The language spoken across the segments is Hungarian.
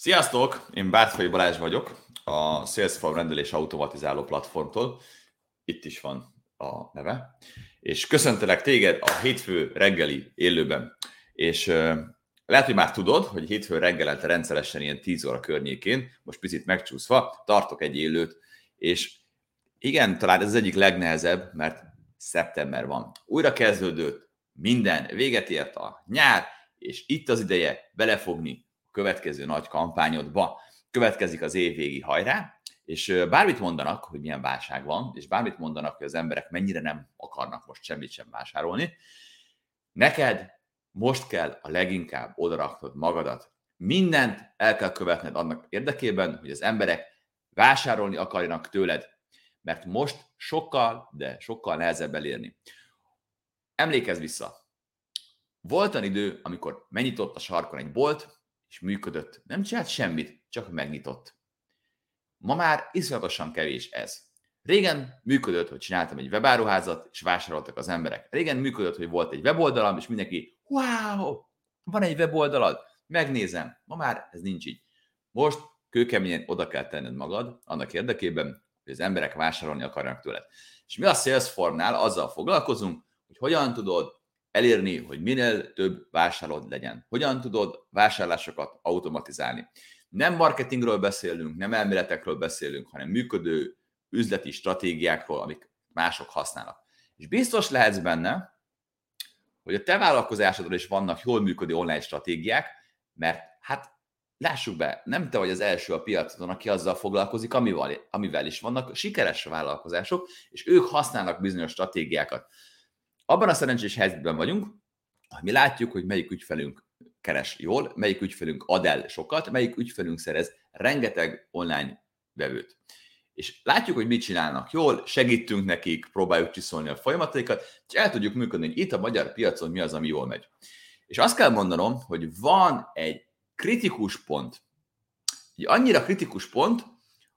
Sziasztok! Én Bártfai Balázs vagyok, a Salesforce rendelés automatizáló platformtól. Itt is van a neve. És köszöntelek téged a hétfő reggeli élőben. És lehet, hogy már tudod, hogy hétfő reggelente rendszeresen ilyen 10 óra környékén, most picit megcsúszva, tartok egy élőt, és igen, talán ez az egyik legnehezebb, mert szeptember van. Újra kezdődött minden, véget ért a nyár, és itt az ideje belefogni következő nagy kampányodba. Következik az évvégi hajrá, és bármit mondanak, hogy milyen válság van, és bármit mondanak, hogy az emberek mennyire nem akarnak most semmit sem vásárolni, neked most kell a leginkább odaraknod magadat. Mindent el kell követned annak érdekében, hogy az emberek vásárolni akarjanak tőled, mert most sokkal, de sokkal nehezebb elérni. Emlékezz vissza, volt olyan idő, amikor megnyitott a sarkon egy bolt, és működött. Nem csinált semmit, csak megnyitott. Ma már iszonyatosan kevés ez. Régen működött, hogy csináltam egy webáruházat, és vásároltak az emberek. Régen működött, hogy volt egy weboldalam, és mindenki, wow, van egy weboldalad, megnézem. Ma már ez nincs így. Most kőkeményen oda kell tenned magad annak érdekében, hogy az emberek vásárolni akarnak tőled. És mi a Salesforce-nál azzal foglalkozunk, hogy hogyan tudod elérni, hogy minél több vásárlód legyen. Hogyan tudod vásárlásokat automatizálni. Nem marketingről beszélünk, nem elméletekről beszélünk, hanem működő üzleti stratégiákról, amik mások használnak. És biztos lehetsz benne, hogy a te vállalkozásodról is vannak jól működő online stratégiák, mert hát lássuk be, nem te vagy az első a piacon, aki azzal foglalkozik, amivel, amivel is vannak sikeres vállalkozások, és ők használnak bizonyos stratégiákat. Abban a szerencsés helyzetben vagyunk, hogy mi látjuk, hogy melyik ügyfelünk keres jól, melyik ügyfelünk ad el sokat, melyik ügyfelünk szerez rengeteg online vevőt. És látjuk, hogy mit csinálnak jól, segítünk nekik, próbáljuk csiszolni a folyamataikat, és el tudjuk működni, hogy itt a magyar piacon mi az, ami jól megy. És azt kell mondanom, hogy van egy kritikus pont, egy annyira kritikus pont,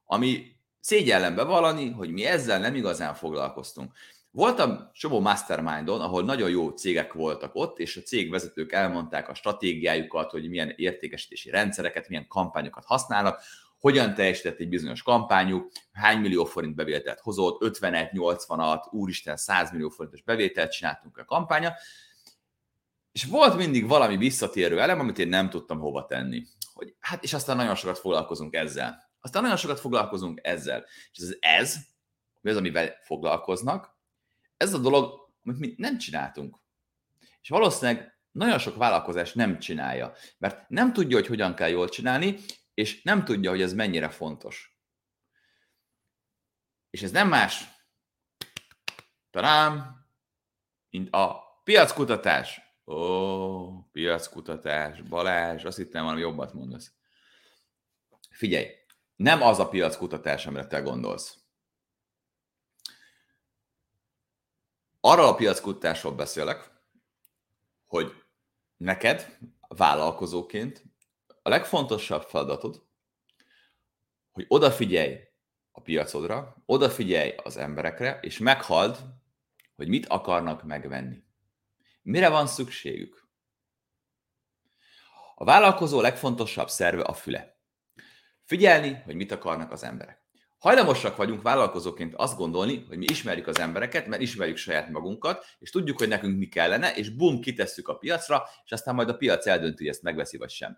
ami szégyellen bevallani, hogy mi ezzel nem igazán foglalkoztunk. Voltam csomó mastermindon, ahol nagyon jó cégek voltak ott, és a cégvezetők elmondták a stratégiájukat, hogy milyen értékesítési rendszereket, milyen kampányokat használnak, hogyan teljesített egy bizonyos kampányuk, hány millió forint bevételt hozott, 50 80-at, úristen, 100 millió forintos bevételt csináltunk a kampánya, és volt mindig valami visszatérő elem, amit én nem tudtam hova tenni. Hogy, hát, és aztán nagyon sokat foglalkozunk ezzel. Aztán nagyon sokat foglalkozunk ezzel. És ez, ez mi az, amivel foglalkoznak, ez a dolog, amit mi nem csináltunk. És valószínűleg nagyon sok vállalkozás nem csinálja, mert nem tudja, hogy hogyan kell jól csinálni, és nem tudja, hogy ez mennyire fontos. És ez nem más, talán, mint a piackutatás. Ó, piackutatás, Balázs, azt hittem valami jobbat mondasz. Figyelj, nem az a piackutatás, amire te gondolsz. Arra a piackutatásról beszélek, hogy neked, vállalkozóként a legfontosabb feladatod, hogy odafigyelj a piacodra, odafigyelj az emberekre, és meghald, hogy mit akarnak megvenni. Mire van szükségük? A vállalkozó legfontosabb szerve a füle. Figyelni, hogy mit akarnak az emberek. Hajlamosak vagyunk vállalkozóként azt gondolni, hogy mi ismerjük az embereket, mert ismerjük saját magunkat, és tudjuk, hogy nekünk mi kellene, és bum, kitesszük a piacra, és aztán majd a piac eldönti, hogy ezt megveszi vagy sem.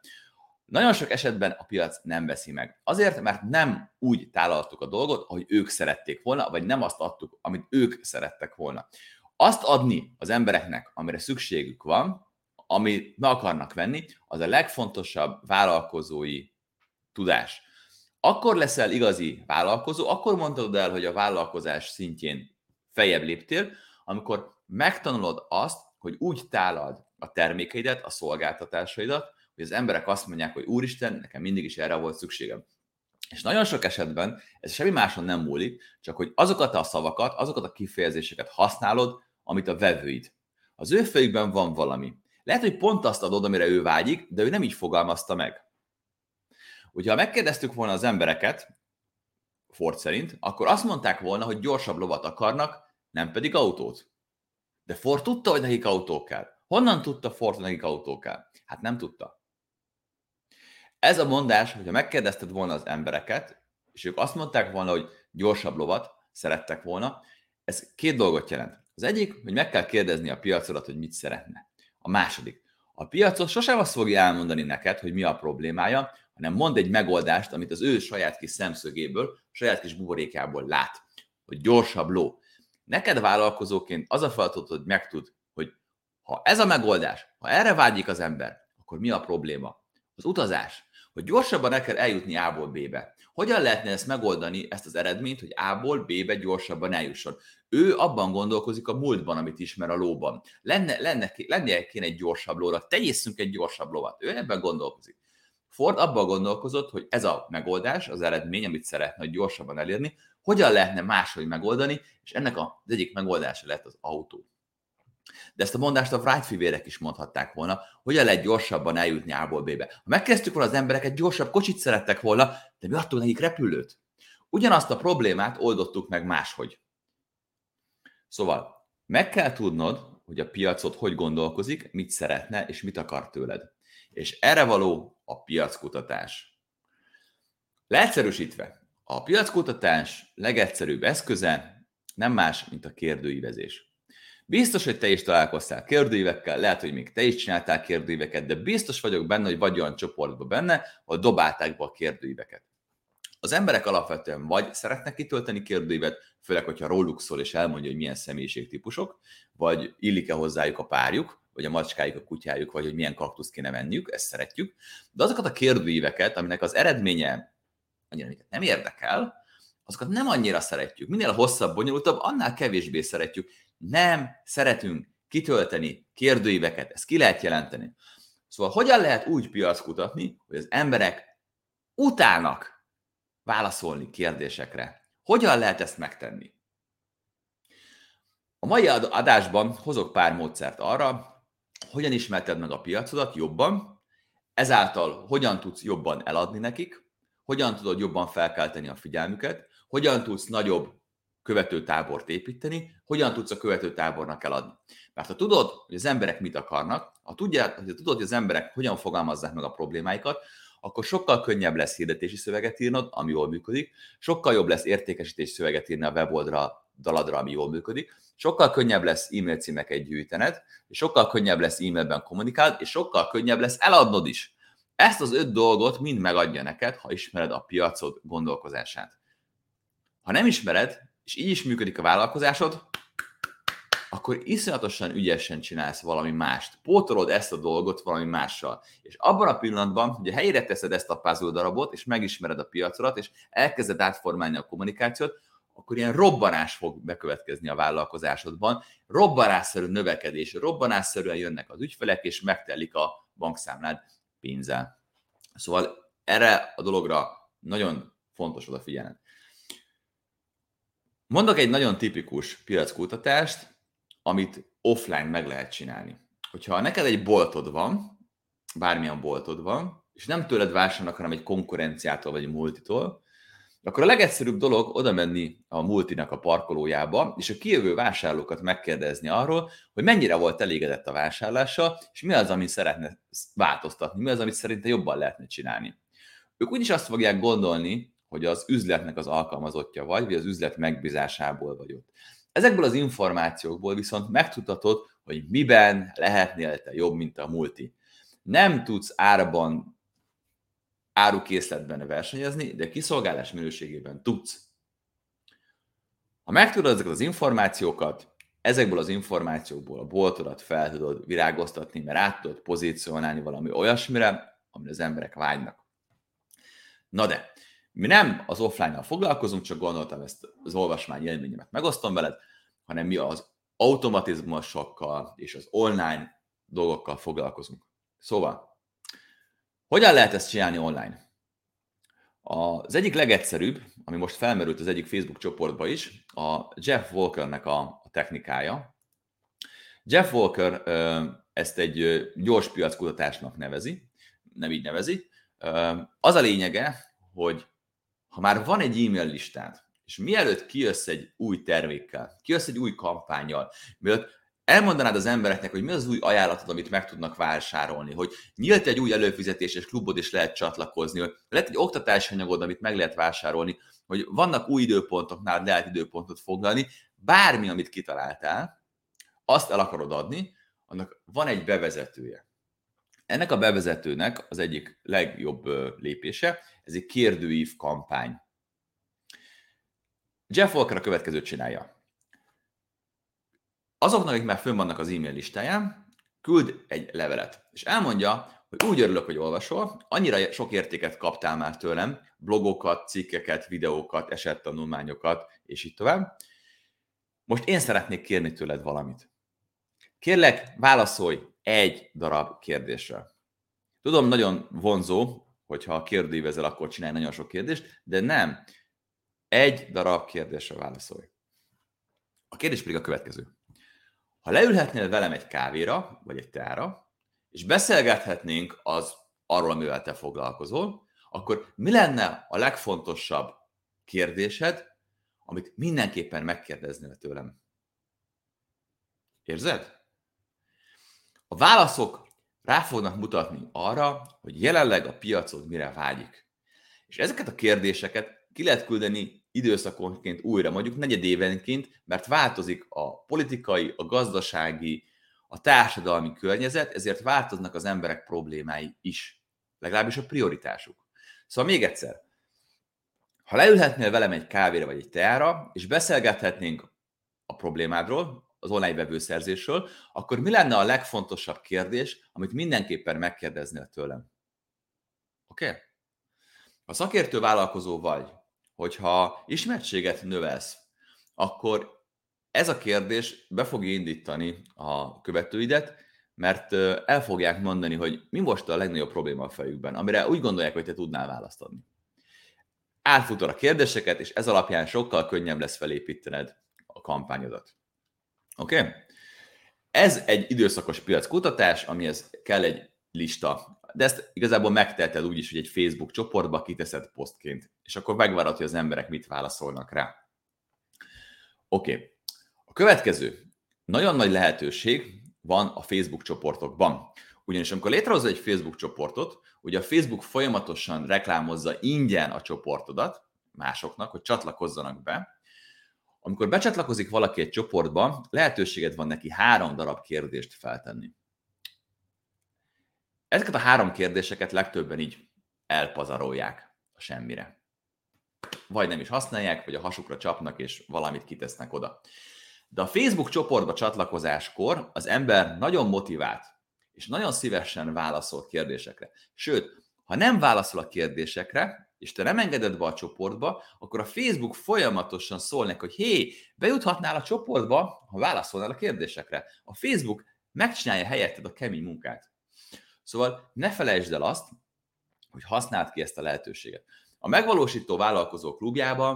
Nagyon sok esetben a piac nem veszi meg. Azért, mert nem úgy tálaltuk a dolgot, ahogy ők szerették volna, vagy nem azt adtuk, amit ők szerettek volna. Azt adni az embereknek, amire szükségük van, amit meg akarnak venni, az a legfontosabb vállalkozói tudás akkor leszel igazi vállalkozó, akkor mondod el, hogy a vállalkozás szintjén fejebb léptél, amikor megtanulod azt, hogy úgy tálad a termékeidet, a szolgáltatásaidat, hogy az emberek azt mondják, hogy úristen, nekem mindig is erre volt szükségem. És nagyon sok esetben ez semmi máson nem múlik, csak hogy azokat a szavakat, azokat a kifejezéseket használod, amit a vevőid. Az ő fejükben van valami. Lehet, hogy pont azt adod, amire ő vágyik, de ő nem így fogalmazta meg. Hogyha megkérdeztük volna az embereket, Ford szerint, akkor azt mondták volna, hogy gyorsabb lovat akarnak, nem pedig autót. De Ford tudta, hogy nekik autó kell. Honnan tudta Ford, hogy nekik autó kell? Hát nem tudta. Ez a mondás, hogyha megkérdezted volna az embereket, és ők azt mondták volna, hogy gyorsabb lovat szerettek volna, ez két dolgot jelent. Az egyik, hogy meg kell kérdezni a piacodat, hogy mit szeretne. A második, a piacot sosem azt fogja elmondani neked, hogy mi a problémája, hanem mond egy megoldást, amit az ő saját kis szemszögéből, saját kis buborékából lát, hogy gyorsabb ló. Neked vállalkozóként az a feladat, hogy megtud, hogy ha ez a megoldás, ha erre vágyik az ember, akkor mi a probléma? Az utazás, hogy gyorsabban ne kell eljutni A-ból B-be. Hogyan lehetne ezt megoldani, ezt az eredményt, hogy A-ból B-be gyorsabban eljusson? Ő abban gondolkozik a múltban, amit ismer a lóban. Lenne, lenne, lenne kéne egy gyorsabb lóra, tegyészünk egy gyorsabb lovat. Ő ebben gondolkozik. Ford abban gondolkozott, hogy ez a megoldás, az eredmény, amit szeretne, hogy gyorsabban elérni, hogyan lehetne máshogy megoldani, és ennek az egyik megoldása lett az autó. De ezt a mondást a Wright fivérek is mondhatták volna, hogyan lehet gyorsabban eljutni A-ból B-be. Ha megkezdtük volna az embereket, gyorsabb kocsit szerettek volna, de mi adtunk nekik repülőt? Ugyanazt a problémát oldottuk meg máshogy. Szóval meg kell tudnod, hogy a piacot hogy gondolkozik, mit szeretne és mit akar tőled. És erre való a piackutatás. Leegyszerűsítve, a piackutatás legegyszerűbb eszköze nem más, mint a kérdőívezés. Biztos, hogy te is találkoztál kérdőívekkel, lehet, hogy még te is csináltál kérdőíveket, de biztos vagyok benne, hogy vagy olyan csoportban benne, ahol dobálták be a kérdőíveket. Az emberek alapvetően vagy szeretnek kitölteni kérdőívet, főleg, hogyha róluk szól és elmondja, hogy milyen személyiségtípusok, vagy illik-e hozzájuk a párjuk, vagy a macskájuk, a kutyájuk, vagy hogy milyen kaktuszt kéne venniük, ezt szeretjük. De azokat a kérdőíveket, aminek az eredménye annyira minket nem érdekel, azokat nem annyira szeretjük. Minél hosszabb, bonyolultabb, annál kevésbé szeretjük. Nem szeretünk kitölteni kérdőíveket, ezt ki lehet jelenteni. Szóval hogyan lehet úgy piac kutatni, hogy az emberek utálnak válaszolni kérdésekre? Hogyan lehet ezt megtenni? A mai adásban hozok pár módszert arra, hogyan ismerted meg a piacodat jobban, ezáltal hogyan tudsz jobban eladni nekik, hogyan tudod jobban felkelteni a figyelmüket, hogyan tudsz nagyobb követőtábort építeni, hogyan tudsz a követőtábornak eladni. Mert ha tudod, hogy az emberek mit akarnak, ha, tudják, ha tudod, hogy az emberek hogyan fogalmazzák meg a problémáikat, akkor sokkal könnyebb lesz hirdetési szöveget írnod, ami jól működik, sokkal jobb lesz értékesítési szöveget írni a weboldra, daladra, ami jól működik, sokkal könnyebb lesz e-mail címeket gyűjtened, és sokkal könnyebb lesz e-mailben kommunikálni, és sokkal könnyebb lesz eladnod is. Ezt az öt dolgot mind megadja neked, ha ismered a piacod gondolkozását. Ha nem ismered, és így is működik a vállalkozásod, akkor iszonyatosan ügyesen csinálsz valami mást. Pótolod ezt a dolgot valami mással. És abban a pillanatban, hogy a teszed ezt a puzzle darabot, és megismered a piacodat, és elkezded átformálni a kommunikációt, akkor ilyen robbanás fog bekövetkezni a vállalkozásodban. Robbanásszerű növekedés, robbanásszerűen jönnek az ügyfelek, és megtelik a bankszámlád pénzzel. Szóval erre a dologra nagyon fontos odafigyelni. Mondok egy nagyon tipikus piackutatást, amit offline meg lehet csinálni. Hogyha neked egy boltod van, bármilyen boltod van, és nem tőled vásárolnak, hanem egy konkurenciától vagy egy multitól, akkor a legegyszerűbb dolog oda menni a multinak a parkolójába, és a kijövő vásárlókat megkérdezni arról, hogy mennyire volt elégedett a vásárlással, és mi az, amit szeretne változtatni, mi az, amit szerinte jobban lehetne csinálni. Ők úgyis azt fogják gondolni, hogy az üzletnek az alkalmazottja vagy, vagy az üzlet megbízásából vagy ott. Ezekből az információkból viszont megtudhatod, hogy miben lehetnél te jobb, mint a multi. Nem tudsz árban árukészletben versenyezni, de kiszolgálás minőségében tudsz. Ha megtudod ezeket az információkat, ezekből az információkból a boltodat fel tudod virágoztatni, mert át tudod pozícionálni valami olyasmire, amire az emberek vágynak. Na de, mi nem az offline-nal foglalkozunk, csak gondoltam ezt az olvasmány élményemet megosztom veled, hanem mi az automatizmusokkal és az online dolgokkal foglalkozunk. Szóval, hogyan lehet ezt csinálni online? Az egyik legegyszerűbb, ami most felmerült az egyik Facebook csoportba is, a Jeff Walkernek a, technikája. Jeff Walker ezt egy gyors piackutatásnak nevezi, nem így nevezi. Az a lényege, hogy ha már van egy e-mail listád, és mielőtt kijössz egy új termékkel, kijössz egy új kampányjal, mielőtt elmondanád az embereknek, hogy mi az új ajánlatod, amit meg tudnak vásárolni, hogy nyílt egy új előfizetéses klubod, és lehet csatlakozni, hogy lehet egy oktatási anyagod, amit meg lehet vásárolni, hogy vannak új időpontoknál lehet időpontot foglalni, bármi, amit kitaláltál, azt el akarod adni, annak van egy bevezetője. Ennek a bevezetőnek az egyik legjobb lépése, ez egy kérdőív kampány. Jeff Walker a következőt csinálja. Azoknak, akik már fönn vannak az e-mail listáján, küld egy levelet, és elmondja, hogy úgy örülök, hogy olvasol, annyira sok értéket kaptál már tőlem, blogokat, cikkeket, videókat, esettanulmányokat, és így tovább. Most én szeretnék kérni tőled valamit. Kérlek, válaszolj egy darab kérdésre. Tudom, nagyon vonzó, hogyha kérdőívezel, akkor csinálj nagyon sok kérdést, de nem. Egy darab kérdésre válaszolj. A kérdés pedig a következő. Ha leülhetnél velem egy kávéra, vagy egy teára, és beszélgethetnénk az arról, amivel te foglalkozol, akkor mi lenne a legfontosabb kérdésed, amit mindenképpen megkérdeznél tőlem? Érzed? A válaszok rá fognak mutatni arra, hogy jelenleg a piacod mire vágyik. És ezeket a kérdéseket ki lehet küldeni időszakonként újra, mondjuk negyedévenként, mert változik a politikai, a gazdasági, a társadalmi környezet, ezért változnak az emberek problémái is. Legalábbis a prioritásuk. Szóval még egyszer, ha leülhetnél velem egy kávéra vagy egy teára, és beszélgethetnénk a problémádról, az online vevőszerzésről, akkor mi lenne a legfontosabb kérdés, amit mindenképpen megkérdeznél tőlem? Oké? Okay? Ha szakértő vállalkozó vagy, hogyha ismertséget növelsz, akkor ez a kérdés be fogja indítani a követőidet, mert el fogják mondani, hogy mi most a legnagyobb probléma a fejükben, amire úgy gondolják, hogy te tudnál választ adni. Átfutod a kérdéseket, és ez alapján sokkal könnyebb lesz felépítened a kampányodat. Oké? Okay? Ez egy időszakos piackutatás, amihez kell egy lista. De ezt igazából megteheted úgy is, hogy egy Facebook csoportba kiteszed posztként, és akkor megvárod, hogy az emberek mit válaszolnak rá. Oké. A következő. Nagyon nagy lehetőség van a Facebook csoportokban. Ugyanis amikor létrehozza egy Facebook csoportot, ugye a Facebook folyamatosan reklámozza ingyen a csoportodat másoknak, hogy csatlakozzanak be, amikor becsatlakozik valaki egy csoportba, lehetőséged van neki három darab kérdést feltenni. Ezeket a három kérdéseket legtöbben így elpazarolják a semmire. Vagy nem is használják, vagy a hasukra csapnak, és valamit kitesznek oda. De a Facebook csoportba csatlakozáskor az ember nagyon motivált, és nagyon szívesen válaszol kérdésekre. Sőt, ha nem válaszol a kérdésekre, és te nem engeded be a csoportba, akkor a Facebook folyamatosan szól neki, hogy hé, bejuthatnál a csoportba, ha válaszolnál a kérdésekre. A Facebook megcsinálja helyetted a kemény munkát. Szóval ne felejtsd el azt, hogy használd ki ezt a lehetőséget. A megvalósító vállalkozó klubjában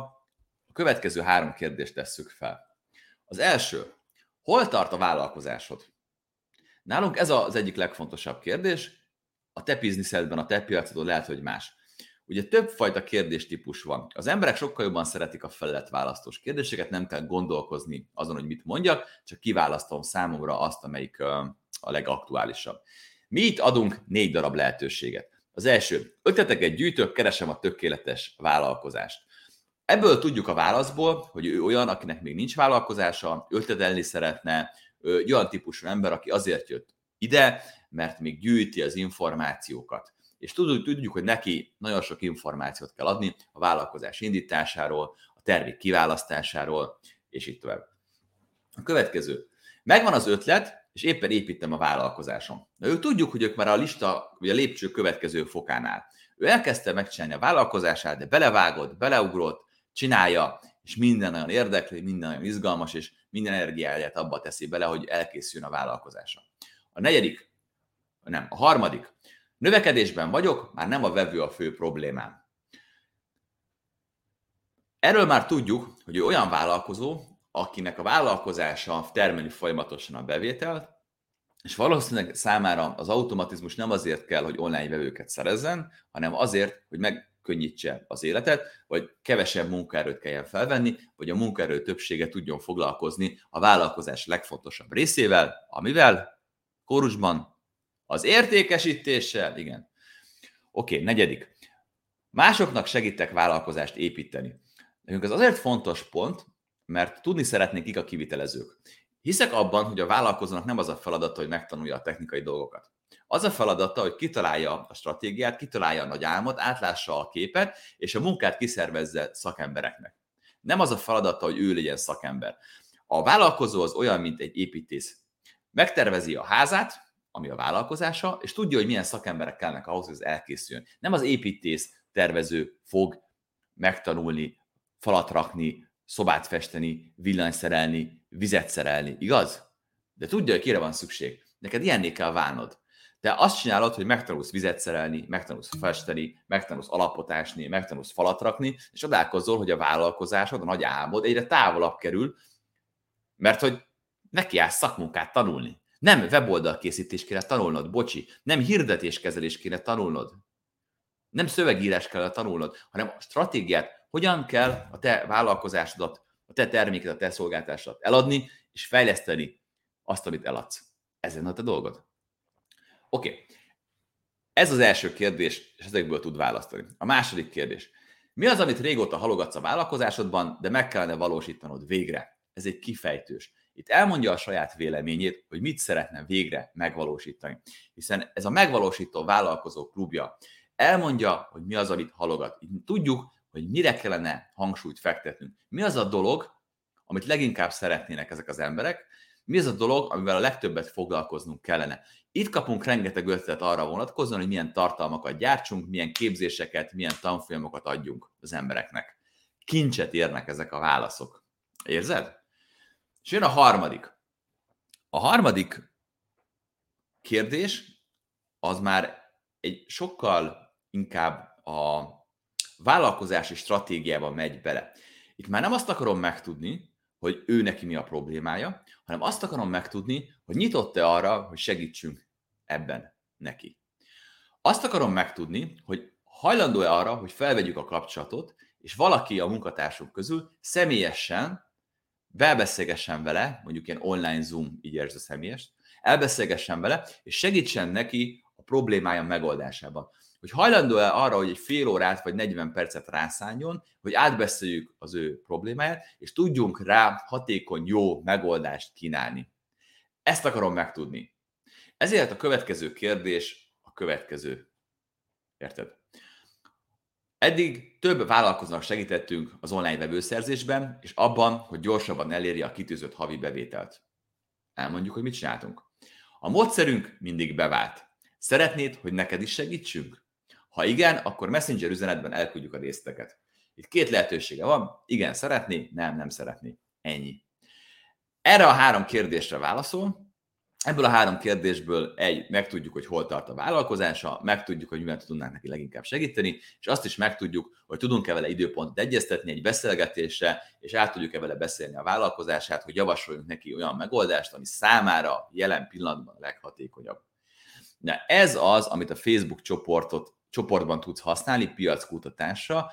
a következő három kérdést tesszük fel. Az első, hol tart a vállalkozásod? Nálunk ez az egyik legfontosabb kérdés. A te bizniszedben, a te piacodon lehet, hogy más. Ugye többfajta kérdéstípus van. Az emberek sokkal jobban szeretik a választós kérdéseket, nem kell gondolkozni azon, hogy mit mondjak, csak kiválasztom számomra azt, amelyik a legaktuálisabb. Mi itt adunk négy darab lehetőséget. Az első, ötleteket gyűjtök, keresem a tökéletes vállalkozást. Ebből tudjuk a válaszból, hogy ő olyan, akinek még nincs vállalkozása, ötletelni szeretne, ő olyan típusú ember, aki azért jött ide, mert még gyűjti az információkat és tudjuk, tudjuk, hogy neki nagyon sok információt kell adni a vállalkozás indításáról, a termék kiválasztásáról, és így tovább. A következő. Megvan az ötlet, és éppen építem a vállalkozásom. Na, ők tudjuk, hogy ők már a lista, vagy a lépcső következő fokánál. Ő elkezdte megcsinálni a vállalkozását, de belevágott, beleugrott, csinálja, és minden nagyon érdekli, minden nagyon izgalmas, és minden energiáját abba teszi bele, hogy elkészüljön a vállalkozása. A negyedik, nem, a harmadik, Növekedésben vagyok, már nem a vevő a fő problémám. Erről már tudjuk, hogy ő olyan vállalkozó, akinek a vállalkozása termeli folyamatosan a bevételt, és valószínűleg számára az automatizmus nem azért kell, hogy online vevőket szerezzen, hanem azért, hogy meg könnyítse az életet, vagy kevesebb munkaerőt kelljen felvenni, vagy a munkaerő többsége tudjon foglalkozni a vállalkozás legfontosabb részével, amivel kórusban az értékesítéssel, igen. Oké, okay, negyedik. Másoknak segítek vállalkozást építeni. Nekünk ez azért fontos pont, mert tudni szeretnénk, kik a kivitelezők. Hiszek abban, hogy a vállalkozónak nem az a feladata, hogy megtanulja a technikai dolgokat. Az a feladata, hogy kitalálja a stratégiát, kitalálja a nagy álmot, átlássa a képet, és a munkát kiszervezze szakembereknek. Nem az a feladata, hogy ő legyen szakember. A vállalkozó az olyan, mint egy építész. Megtervezi a házát, ami a vállalkozása, és tudja, hogy milyen szakemberek kellnek ahhoz, hogy ez elkészüljön. Nem az építész tervező fog megtanulni, falat rakni, szobát festeni, villanyt szerelni, vizet szerelni, igaz? De tudja, hogy kire van szükség. Neked ilyenné kell válnod. Te azt csinálod, hogy megtanulsz vizet szerelni, megtanulsz festeni, megtanulsz alapot ásni, megtanulsz falat rakni, és adálkozol, hogy a vállalkozásod, a nagy álmod egyre távolabb kerül, mert hogy neki állsz szakmunkát tanulni. Nem weboldal készítés kéne tanulnod, bocsi, nem hirdetéskezelés kéne tanulnod, nem szövegírás kell tanulnod, hanem stratégiát, hogyan kell a te vállalkozásodat, a te terméket, a te szolgáltásodat eladni, és fejleszteni azt, amit eladsz. Ezen a te dolgod. Oké. Okay. Ez az első kérdés, és ezekből tud választani. A második kérdés. Mi az, amit régóta halogatsz a vállalkozásodban, de meg kellene valósítanod végre? Ez egy kifejtős. Itt elmondja a saját véleményét, hogy mit szeretne végre megvalósítani. Hiszen ez a megvalósító vállalkozó klubja elmondja, hogy mi az, amit halogat. Így tudjuk, hogy mire kellene hangsúlyt fektetnünk. Mi az a dolog, amit leginkább szeretnének ezek az emberek, mi az a dolog, amivel a legtöbbet foglalkoznunk kellene. Itt kapunk rengeteg ötletet arra vonatkozóan, hogy milyen tartalmakat gyártsunk, milyen képzéseket, milyen tanfolyamokat adjunk az embereknek. Kincset érnek ezek a válaszok. Érzed? És jön a harmadik. A harmadik kérdés az már egy sokkal inkább a vállalkozási stratégiában megy bele. Itt már nem azt akarom megtudni, hogy ő neki mi a problémája, hanem azt akarom megtudni, hogy nyitott-e arra, hogy segítsünk ebben neki. Azt akarom megtudni, hogy hajlandó-e arra, hogy felvegyük a kapcsolatot, és valaki a munkatársunk közül személyesen belbeszélgessen vele, mondjuk ilyen online Zoom, így értsd a személyes, elbeszélgessen vele, és segítsen neki a problémája megoldásában hogy hajlandó-e arra, hogy egy fél órát vagy 40 percet rászálljon, hogy átbeszéljük az ő problémáját, és tudjunk rá hatékony, jó megoldást kínálni. Ezt akarom megtudni. Ezért a következő kérdés a következő. Érted? Eddig több vállalkozónak segítettünk az online vevőszerzésben, és abban, hogy gyorsabban elérje a kitűzött havi bevételt. Elmondjuk, hogy mit csináltunk. A módszerünk mindig bevált. Szeretnéd, hogy neked is segítsünk? Ha igen, akkor Messenger üzenetben elküldjük a részteket. Itt két lehetősége van, igen, szeretni, nem, nem szeretni. Ennyi. Erre a három kérdésre válaszol, Ebből a három kérdésből egy, megtudjuk, hogy hol tart a vállalkozása, megtudjuk, hogy mivel tudnánk neki leginkább segíteni, és azt is megtudjuk, hogy tudunk-e vele időpontot egyeztetni egy beszélgetésre, és át tudjuk-e vele beszélni a vállalkozását, hogy javasoljunk neki olyan megoldást, ami számára jelen pillanatban a leghatékonyabb. De ez az, amit a Facebook csoportot csoportban tudsz használni piackutatásra,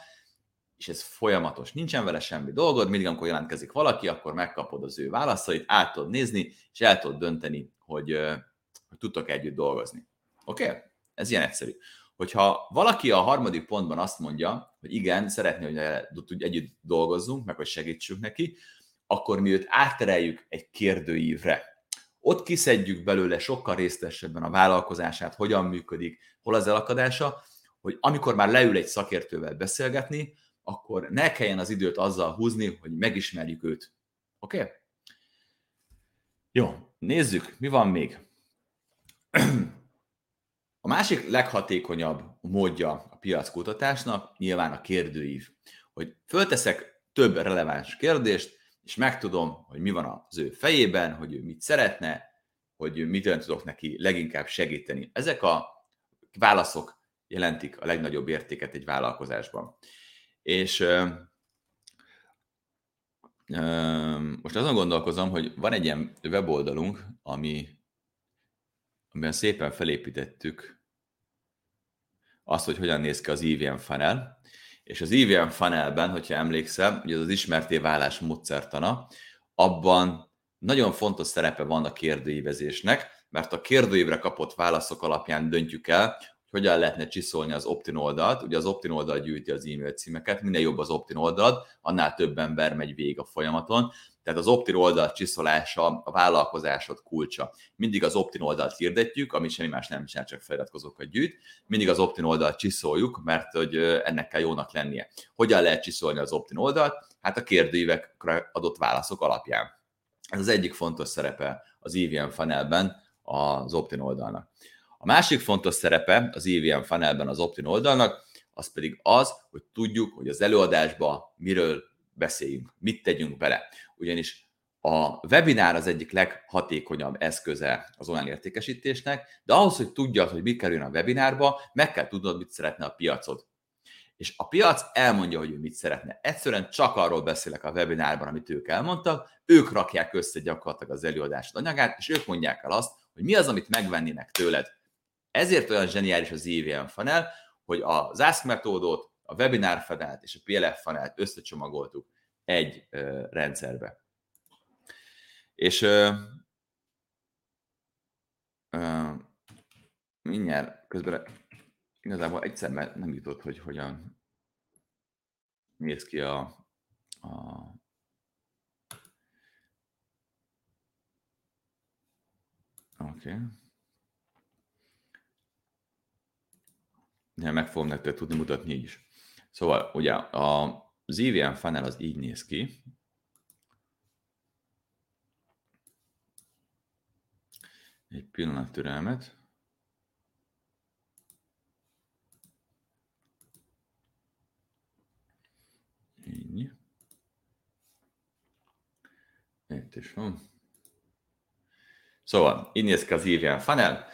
és ez folyamatos. Nincsen vele semmi dolgod, mindig amikor jelentkezik valaki, akkor megkapod az ő válaszait, át tudod nézni, és el tudod dönteni, hogy, hogy tudtok együtt dolgozni. Oké? Okay? Ez ilyen egyszerű. Hogyha valaki a harmadik pontban azt mondja, hogy igen, szeretné, hogy együtt dolgozzunk, meg hogy segítsünk neki, akkor mi őt áttereljük egy kérdőívre. Ott kiszedjük belőle sokkal részletesebben a vállalkozását, hogyan működik, hol az elakadása, hogy amikor már leül egy szakértővel beszélgetni, akkor ne kelljen az időt azzal húzni, hogy megismerjük őt. Oké? Okay? Jó, nézzük, mi van még. A másik leghatékonyabb módja a piackutatásnak nyilván a kérdőív. Hogy fölteszek több releváns kérdést, és megtudom, hogy mi van az ő fejében, hogy ő mit szeretne, hogy mitől tudok neki leginkább segíteni. Ezek a válaszok jelentik a legnagyobb értéket egy vállalkozásban. És ö, ö, most azon gondolkozom, hogy van egy ilyen weboldalunk, ami, amiben szépen felépítettük azt, hogy hogyan néz ki az EVM funnel, és az EVM funnelben, hogyha emlékszel, ugye az az ismerté válás módszertana, abban nagyon fontos szerepe van a kérdőívezésnek, mert a kérdőívre kapott válaszok alapján döntjük el, hogy hogyan lehetne csiszolni az Optin oldalt. Ugye az Optin oldal gyűjti az e-mail címeket, minél jobb az Optin annál több ember megy végig a folyamaton. Tehát az Optin oldal csiszolása a vállalkozásod kulcsa. Mindig az Optin oldalt hirdetjük, ami semmi más nem csinál, csak feliratkozókat gyűjt. Mindig az Optin oldalt csiszoljuk, mert hogy ennek kell jónak lennie. Hogyan lehet csiszolni az Optin oldalt? Hát a kérdőívekre adott válaszok alapján. Ez az egyik fontos szerepe az EVM funnelben az Optin oldalnak. A másik fontos szerepe az EVM funnelben az Optin oldalnak, az pedig az, hogy tudjuk, hogy az előadásba miről beszéljünk, mit tegyünk bele. Ugyanis a webinár az egyik leghatékonyabb eszköze az online értékesítésnek, de ahhoz, hogy tudjad, hogy mi kerül a webinárba, meg kell tudnod, mit szeretne a piacod. És a piac elmondja, hogy ő mit szeretne. Egyszerűen csak arról beszélek a webinárban, amit ők elmondtak, ők rakják össze gyakorlatilag az előadásod anyagát, és ők mondják el azt, hogy mi az, amit megvennének tőled. Ezért olyan zseniális az EVM funnel, hogy az Ask metódot, a webinar funnelt és a PLF funnelt összecsomagoltuk egy rendszerbe. És ö, ö, mindjárt közben igazából egyszer nem jutott, hogy hogyan néz ki a, a Oké. Okay. Ja, meg fogom nektek tudni mutatni így is. Szóval ugye a, az EVM funnel az így néz ki. Egy pillanat türelmet. Így. Itt is van. Szóval, így néz ki az EVM funnel.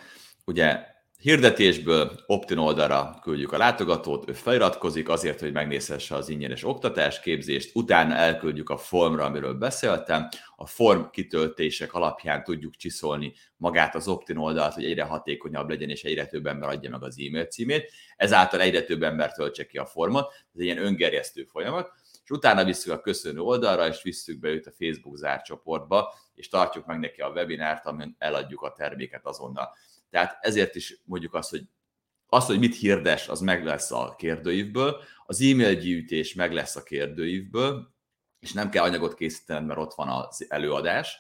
Ugye hirdetésből Optin oldalra küldjük a látogatót, ő feliratkozik azért, hogy megnézhesse az ingyenes oktatás képzést, utána elküldjük a formra, amiről beszéltem, a form kitöltések alapján tudjuk csiszolni magát az Optin oldalt, hogy egyre hatékonyabb legyen, és egyre több ember adja meg az e-mail címét, ezáltal egyre több ember töltse ki a formot, ez egy ilyen öngerjesztő folyamat, és utána visszük a köszönő oldalra, és visszük be őt a Facebook zárt csoportba, és tartjuk meg neki a webinárt, amin eladjuk a terméket azonnal. Tehát ezért is mondjuk azt, hogy az, hogy mit hirdes, az meg lesz a kérdőívből, az e-mail gyűjtés meg lesz a kérdőívből, és nem kell anyagot készítened, mert ott van az előadás,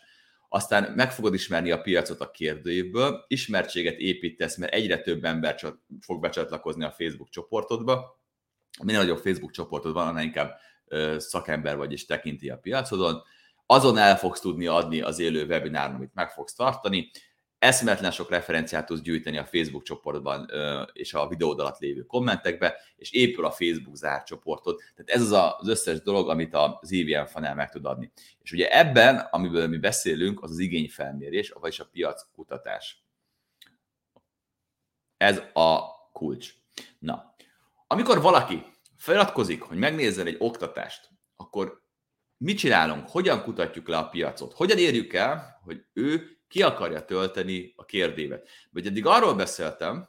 aztán meg fogod ismerni a piacot a kérdőívből, ismertséget építesz, mert egyre több ember fog becsatlakozni a Facebook csoportodba, minél nagyobb Facebook csoportod van, annál inkább szakember vagy és tekinti a piacodon, azon el fogsz tudni adni az élő webináron, amit meg fogsz tartani, eszmetlen sok referenciát tudsz gyűjteni a Facebook csoportban és a videód alatt lévő kommentekbe, és épül a Facebook zárt csoportod. Tehát ez az az összes dolog, amit az EVM funnel meg tud adni. És ugye ebben, amiből mi beszélünk, az az igényfelmérés, vagyis a piac kutatás. Ez a kulcs. Na, amikor valaki feliratkozik, hogy megnézzen egy oktatást, akkor mit csinálunk? Hogyan kutatjuk le a piacot? Hogyan érjük el, hogy ő ki akarja tölteni a kérdévet. Vagy eddig arról beszéltem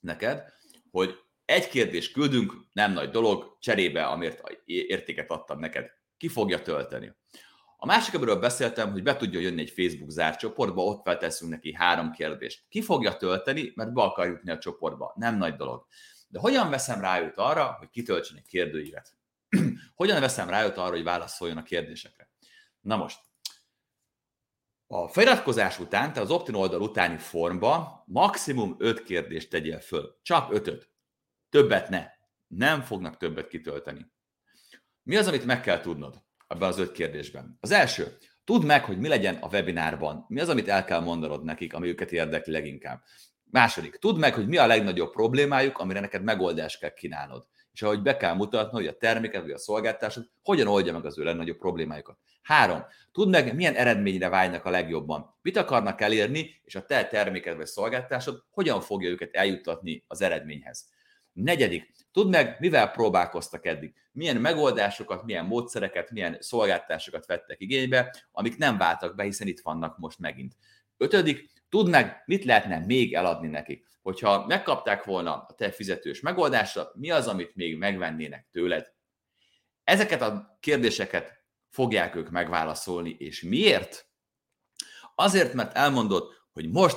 neked, hogy egy kérdést küldünk, nem nagy dolog, cserébe, amért értéket adtam neked. Ki fogja tölteni? A másik, amiről beszéltem, hogy be tudja jönni egy Facebook zárt csoportba, ott felteszünk neki három kérdést. Ki fogja tölteni, mert be akar jutni a csoportba. Nem nagy dolog. De hogyan veszem rá őt arra, hogy kitöltsen egy kérdőívet? hogyan veszem rá őt arra, hogy válaszoljon a kérdésekre? Na most, a feliratkozás után, tehát az opt oldal utáni formba maximum öt kérdést tegyél föl. Csak ötöt. Többet ne. Nem fognak többet kitölteni. Mi az, amit meg kell tudnod ebben az öt kérdésben? Az első, tudd meg, hogy mi legyen a webinárban. Mi az, amit el kell mondanod nekik, ami őket érdekli leginkább. Második, tudd meg, hogy mi a legnagyobb problémájuk, amire neked megoldást kell kínálnod. És ahogy be kell mutatni, hogy a terméket vagy a szolgáltásod hogyan oldja meg az ő legnagyobb problémájukat. Három, tudd meg, milyen eredményre vágynak a legjobban. Mit akarnak elérni, és a te terméked vagy szolgáltásod hogyan fogja őket eljuttatni az eredményhez. Negyedik, tudd meg, mivel próbálkoztak eddig. Milyen megoldásokat, milyen módszereket, milyen szolgáltásokat vettek igénybe, amik nem váltak be, hiszen itt vannak most megint. Ötödik, tudnák, mit lehetne még eladni nekik. Hogyha megkapták volna a te fizetős megoldásra, mi az, amit még megvennének tőled? Ezeket a kérdéseket fogják ők megválaszolni, és miért? Azért, mert elmondod, hogy most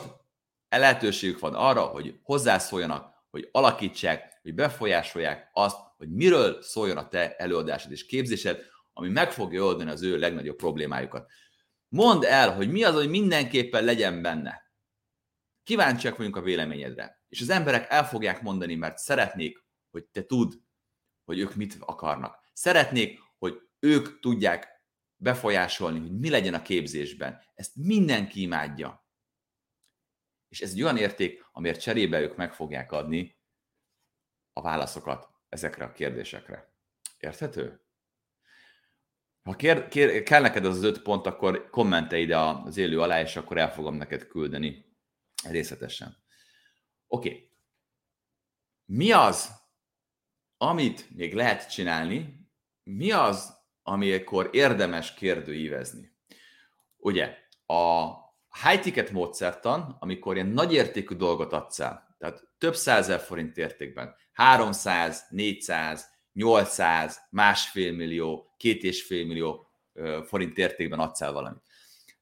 lehetőségük van arra, hogy hozzászóljanak, hogy alakítsák, hogy befolyásolják azt, hogy miről szóljon a te előadásod és képzésed, ami meg fogja oldani az ő legnagyobb problémájukat. Mondd el, hogy mi az, hogy mindenképpen legyen benne. Kíváncsiak vagyunk a véleményedre. És az emberek el fogják mondani, mert szeretnék, hogy te tudd, hogy ők mit akarnak. Szeretnék, hogy ők tudják befolyásolni, hogy mi legyen a képzésben. Ezt mindenki imádja. És ez egy olyan érték, amiért cserébe ők meg fogják adni a válaszokat ezekre a kérdésekre. Érthető? Ha kér, kér, kell neked az, az öt pont, akkor kommentelj ide az élő alá, és akkor el fogom neked küldeni részletesen. Oké. Okay. Mi az, amit még lehet csinálni, mi az, amikor érdemes kérdőívezni? Ugye, a high ticket módszertan, amikor ilyen nagyértékű dolgot adsz el, tehát több százezer forint értékben, 300, 400, 800, másfél millió, két és fél millió forint értékben adsz el valamit.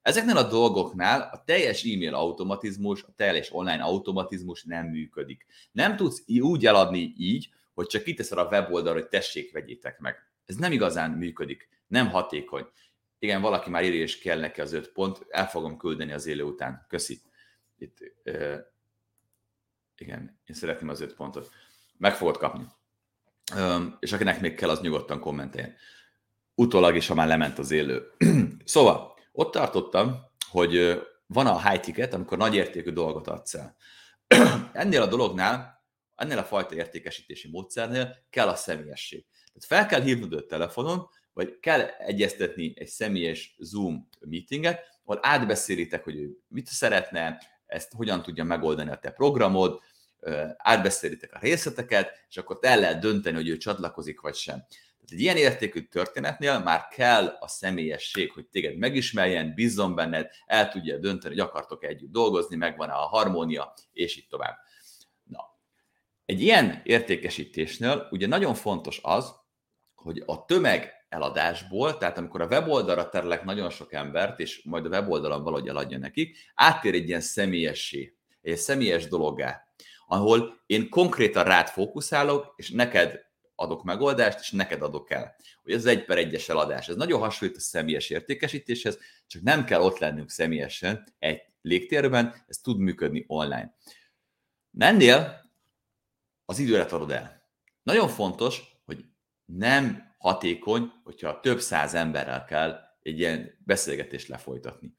Ezeknél a dolgoknál a teljes e-mail automatizmus, a teljes online automatizmus nem működik. Nem tudsz úgy eladni így, hogy csak kiteszed a weboldalra, hogy tessék, vegyétek meg. Ez nem igazán működik, nem hatékony. Igen, valaki már írja, és kell neki az öt pont, el fogom küldeni az élő után. Köszi. Itt, uh, igen, én szeretném az öt pontot. Meg fogod kapni. Um, és akinek még kell, az nyugodtan kommenteljen. Utólag is, ha már lement az élő. szóval, ott tartottam, hogy van a high ticket, amikor nagy értékű dolgot adsz el. Ennél a dolognál, ennél a fajta értékesítési módszernél kell a személyesség. Tehát fel kell hívnod a telefonon, vagy kell egyeztetni egy személyes Zoom meetinget, ahol átbeszélitek, hogy ő mit szeretne, ezt hogyan tudja megoldani a te programod, átbeszélitek a részleteket, és akkor el lehet dönteni, hogy ő csatlakozik vagy sem. Tehát egy ilyen értékű történetnél már kell a személyesség, hogy téged megismerjen, bízzon benned, el tudja dönteni, hogy akartok együtt dolgozni, megvan a harmónia, és így tovább. Na, egy ilyen értékesítésnél ugye nagyon fontos az, hogy a tömeg eladásból, tehát amikor a weboldalra terelek nagyon sok embert, és majd a weboldalon valahogy eladja nekik, áttér egy ilyen személyessé, egy személyes dologgá, ahol én konkrétan rád fókuszálok, és neked adok megoldást, és neked adok el. Hogy ez egy per egyes eladás. Ez nagyon hasonlít a személyes értékesítéshez, csak nem kell ott lennünk személyesen egy légtérben, ez tud működni online. Ennél az időre adod el. Nagyon fontos, hogy nem hatékony, hogyha több száz emberrel kell egy ilyen beszélgetést lefolytatni.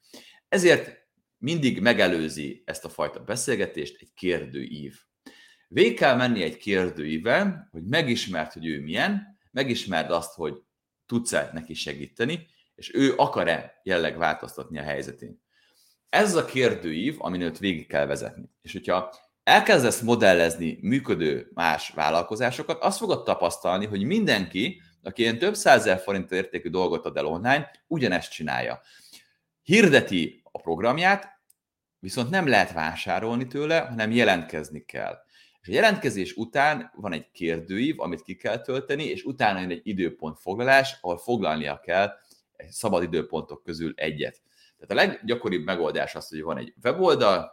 Ezért mindig megelőzi ezt a fajta beszélgetést egy kérdőív. Végig kell menni egy kérdőivel, hogy megismert, hogy ő milyen, megismerd azt, hogy tudsz-e neki segíteni, és ő akar-e jelleg változtatni a helyzetén. Ez a kérdőív, amin őt végig kell vezetni. És hogyha elkezdesz modellezni működő más vállalkozásokat, azt fogod tapasztalni, hogy mindenki, aki ilyen több százezer forint értékű dolgot ad el online, ugyanezt csinálja. Hirdeti a programját, viszont nem lehet vásárolni tőle, hanem jelentkezni kell. És a jelentkezés után van egy kérdőív, amit ki kell tölteni, és utána jön egy időpont foglalás, ahol foglalnia kell szabad időpontok közül egyet. Tehát a leggyakoribb megoldás az, hogy van egy weboldal,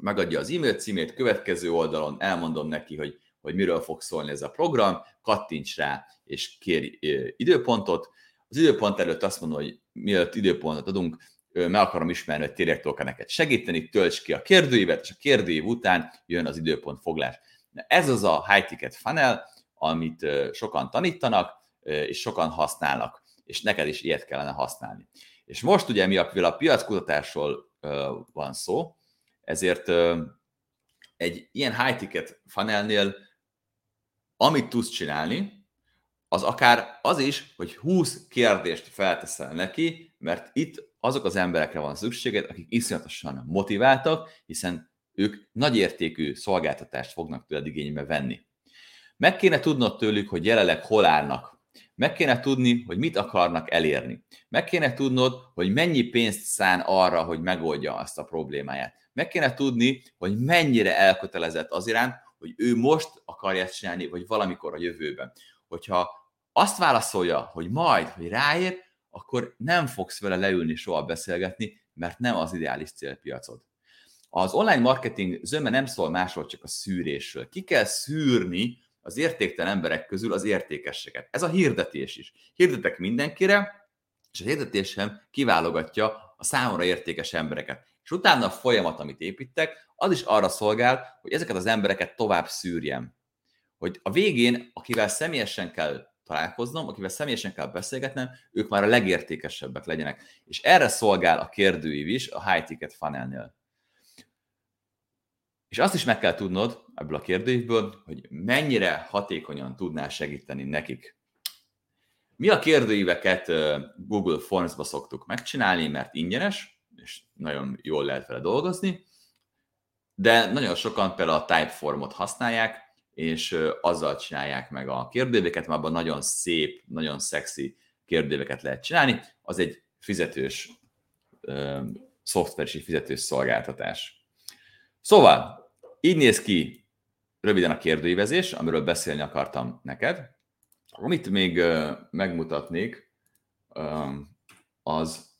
megadja az e-mail címét, következő oldalon elmondom neki, hogy, hogy miről fog szólni ez a program, kattints rá, és kér időpontot. Az időpont előtt azt mondom, hogy mielőtt időpontot adunk, meg akarom ismerni, hogy tényleg tudok neked segíteni, tölts ki a kérdőívet, és a kérdőív után jön az időpont foglás. Ez az a high ticket funnel, amit sokan tanítanak, és sokan használnak, és neked is ilyet kellene használni. És most ugye, mivel a piackutatásról van szó, ezért egy ilyen high ticket funnelnél, amit tudsz csinálni, az akár az is, hogy 20 kérdést felteszel neki, mert itt azok az emberekre van szükséged, akik iszonyatosan motiváltak, hiszen ők nagyértékű szolgáltatást fognak tőled igénybe venni. Meg kéne tudnod tőlük, hogy jelenleg hol állnak Meg kéne tudni, hogy mit akarnak elérni. Meg kéne tudnod, hogy mennyi pénzt szán arra, hogy megoldja azt a problémáját. Meg kéne tudni, hogy mennyire elkötelezett az iránt, hogy ő most akarja ezt csinálni, vagy valamikor a jövőben. Hogyha azt válaszolja, hogy majd, hogy ráér, akkor nem fogsz vele leülni soha beszélgetni, mert nem az ideális célpiacod. Az online marketing zöme nem szól másról, csak a szűrésről. Ki kell szűrni az értéktelen emberek közül az értékeseket. Ez a hirdetés is. Hirdetek mindenkire, és a hirdetésem kiválogatja a számomra értékes embereket. És utána a folyamat, amit építek, az is arra szolgál, hogy ezeket az embereket tovább szűrjem. Hogy a végén, akivel személyesen kell találkoznom, akivel személyesen kell beszélgetnem, ők már a legértékesebbek legyenek. És erre szolgál a kérdőív is a high ticket funnelnél. És azt is meg kell tudnod ebből a kérdőívből, hogy mennyire hatékonyan tudnál segíteni nekik. Mi a kérdőíveket Google Forms-ba szoktuk megcsinálni, mert ingyenes, és nagyon jól lehet vele dolgozni, de nagyon sokan például a Typeformot használják, és azzal csinálják meg a kérdőíveket, mert abban nagyon szép, nagyon szexi kérdőíveket lehet csinálni. Az egy fizetős, szoftver és fizetős szolgáltatás. Szóval, így néz ki röviden a kérdőívezés, amiről beszélni akartam neked. Amit még megmutatnék, az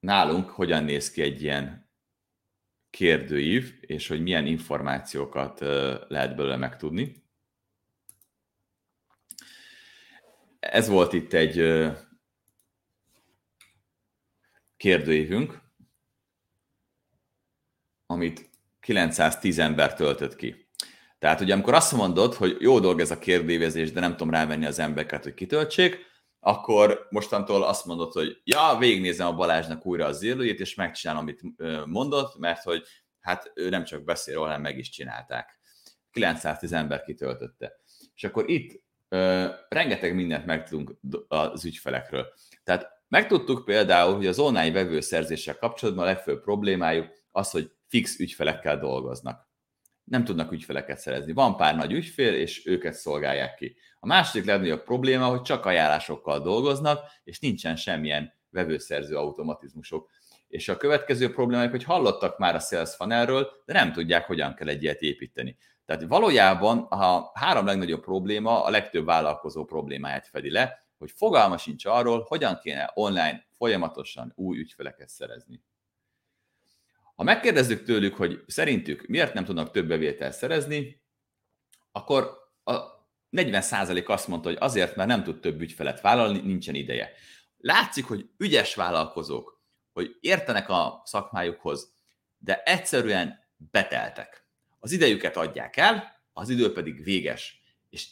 nálunk hogyan néz ki egy ilyen kérdőív, és hogy milyen információkat lehet belőle megtudni. Ez volt itt egy kérdőívünk, amit 910 ember töltött ki. Tehát ugye amikor azt mondod, hogy jó dolog ez a kérdévezés, de nem tudom rávenni az embereket, hogy kitöltsék, akkor mostantól azt mondod, hogy ja, végignézem a Balázsnak újra az zérlőjét, és megcsinálom, amit mondott, mert hogy hát ő nem csak beszél, hanem meg is csinálták. 910 ember kitöltötte. És akkor itt ö, rengeteg mindent megtudunk az ügyfelekről. Tehát megtudtuk például, hogy az online vevőszerzéssel kapcsolatban a legfőbb problémájuk az, hogy fix ügyfelekkel dolgoznak. Nem tudnak ügyfeleket szerezni. Van pár nagy ügyfél, és őket szolgálják ki. A második legnagyobb probléma, hogy csak ajánlásokkal dolgoznak, és nincsen semmilyen vevőszerző automatizmusok. És a következő probléma, hogy hallottak már a Sales Funnelről, de nem tudják, hogyan kell egy ilyet építeni. Tehát valójában a három legnagyobb probléma a legtöbb vállalkozó problémáját fedi le, hogy fogalma sincs arról, hogyan kéne online folyamatosan új ügyfeleket szerezni. Ha megkérdezzük tőlük, hogy szerintük miért nem tudnak több bevételt szerezni, akkor a 40% azt mondta, hogy azért, mert nem tud több ügyfelet vállalni, nincsen ideje. Látszik, hogy ügyes vállalkozók, hogy értenek a szakmájukhoz, de egyszerűen beteltek. Az idejüket adják el, az idő pedig véges, és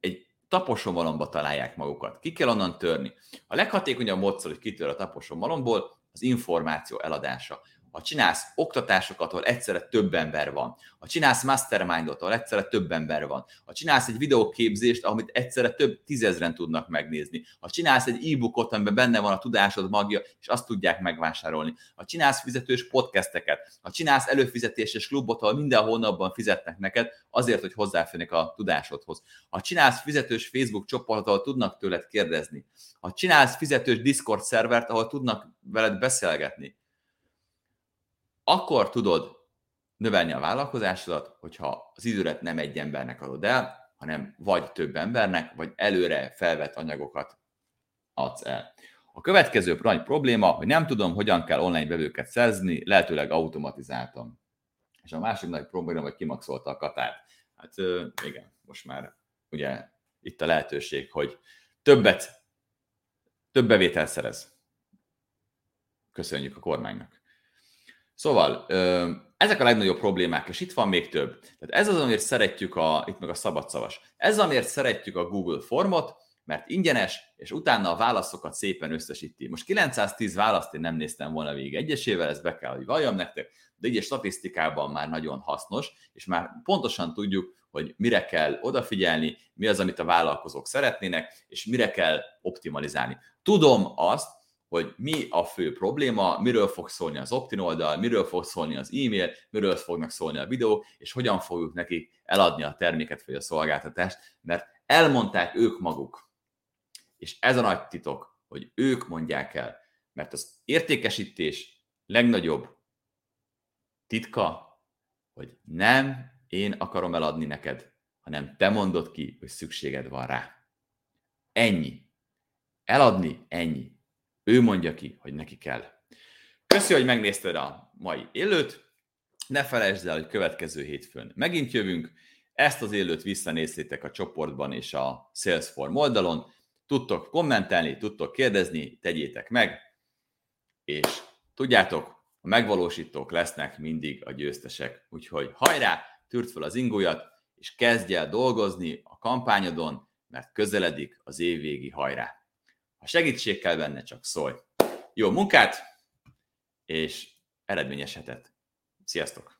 egy taposomalomba találják magukat. Ki kell onnan törni. A leghatékonyabb módszer, hogy kitör a taposomalomból, az információ eladása ha csinálsz oktatásokat, ahol egyszerre több ember van, ha csinálsz mastermindot, ahol egyszerre több ember van, ha csinálsz egy videóképzést, amit egyszerre több tízezren tudnak megnézni, ha csinálsz egy e-bookot, amiben benne van a tudásod magja, és azt tudják megvásárolni, ha csinálsz fizetős podcasteket, ha csinálsz előfizetéses klubot, ahol minden hónapban fizetnek neked, azért, hogy hozzáférnek a tudásodhoz. Ha csinálsz fizetős Facebook csoportot, ahol tudnak tőled kérdezni, ha csinálsz fizetős Discord szervert, ahol tudnak veled beszélgetni, akkor tudod növelni a vállalkozásodat, hogyha az időret nem egy embernek adod el, hanem vagy több embernek, vagy előre felvett anyagokat adsz el. A következő nagy probléma, hogy nem tudom, hogyan kell online bevőket szerzni, lehetőleg automatizáltam. És a másik nagy probléma, hogy kimaxolta a katát. Hát igen, most már ugye itt a lehetőség, hogy többet, több bevétel szerez. Köszönjük a kormánynak. Szóval ezek a legnagyobb problémák, és itt van még több. Tehát ez az, amiért szeretjük a, itt meg a szabadszavas, ez amiért szeretjük a Google Formot, mert ingyenes, és utána a válaszokat szépen összesíti. Most 910 választ én nem néztem volna végig egyesével, ezt be kell, hogy valljam nektek, de így a statisztikában már nagyon hasznos, és már pontosan tudjuk, hogy mire kell odafigyelni, mi az, amit a vállalkozók szeretnének, és mire kell optimalizálni. Tudom azt, hogy mi a fő probléma, miről fog szólni az opt oldal, miről fog szólni az e-mail, miről fognak szólni a videók, és hogyan fogjuk nekik eladni a terméket vagy a szolgáltatást, mert elmondták ők maguk. És ez a nagy titok, hogy ők mondják el, mert az értékesítés legnagyobb titka, hogy nem én akarom eladni neked, hanem te mondod ki, hogy szükséged van rá. Ennyi. Eladni ennyi. Ő mondja ki, hogy neki kell. Köszi, hogy megnézted a mai élőt. Ne felejtsd el, hogy következő hétfőn megint jövünk. Ezt az élőt visszanézzétek a csoportban és a Salesforce oldalon. Tudtok kommentelni, tudtok kérdezni, tegyétek meg. És tudjátok, a megvalósítók lesznek mindig a győztesek. Úgyhogy hajrá, türt fel az ingójat, és kezdj el dolgozni a kampányodon, mert közeledik az évvégi hajrá. Ha segítség kell benne, csak szólj. Jó munkát, és eredményes hetet. Sziasztok!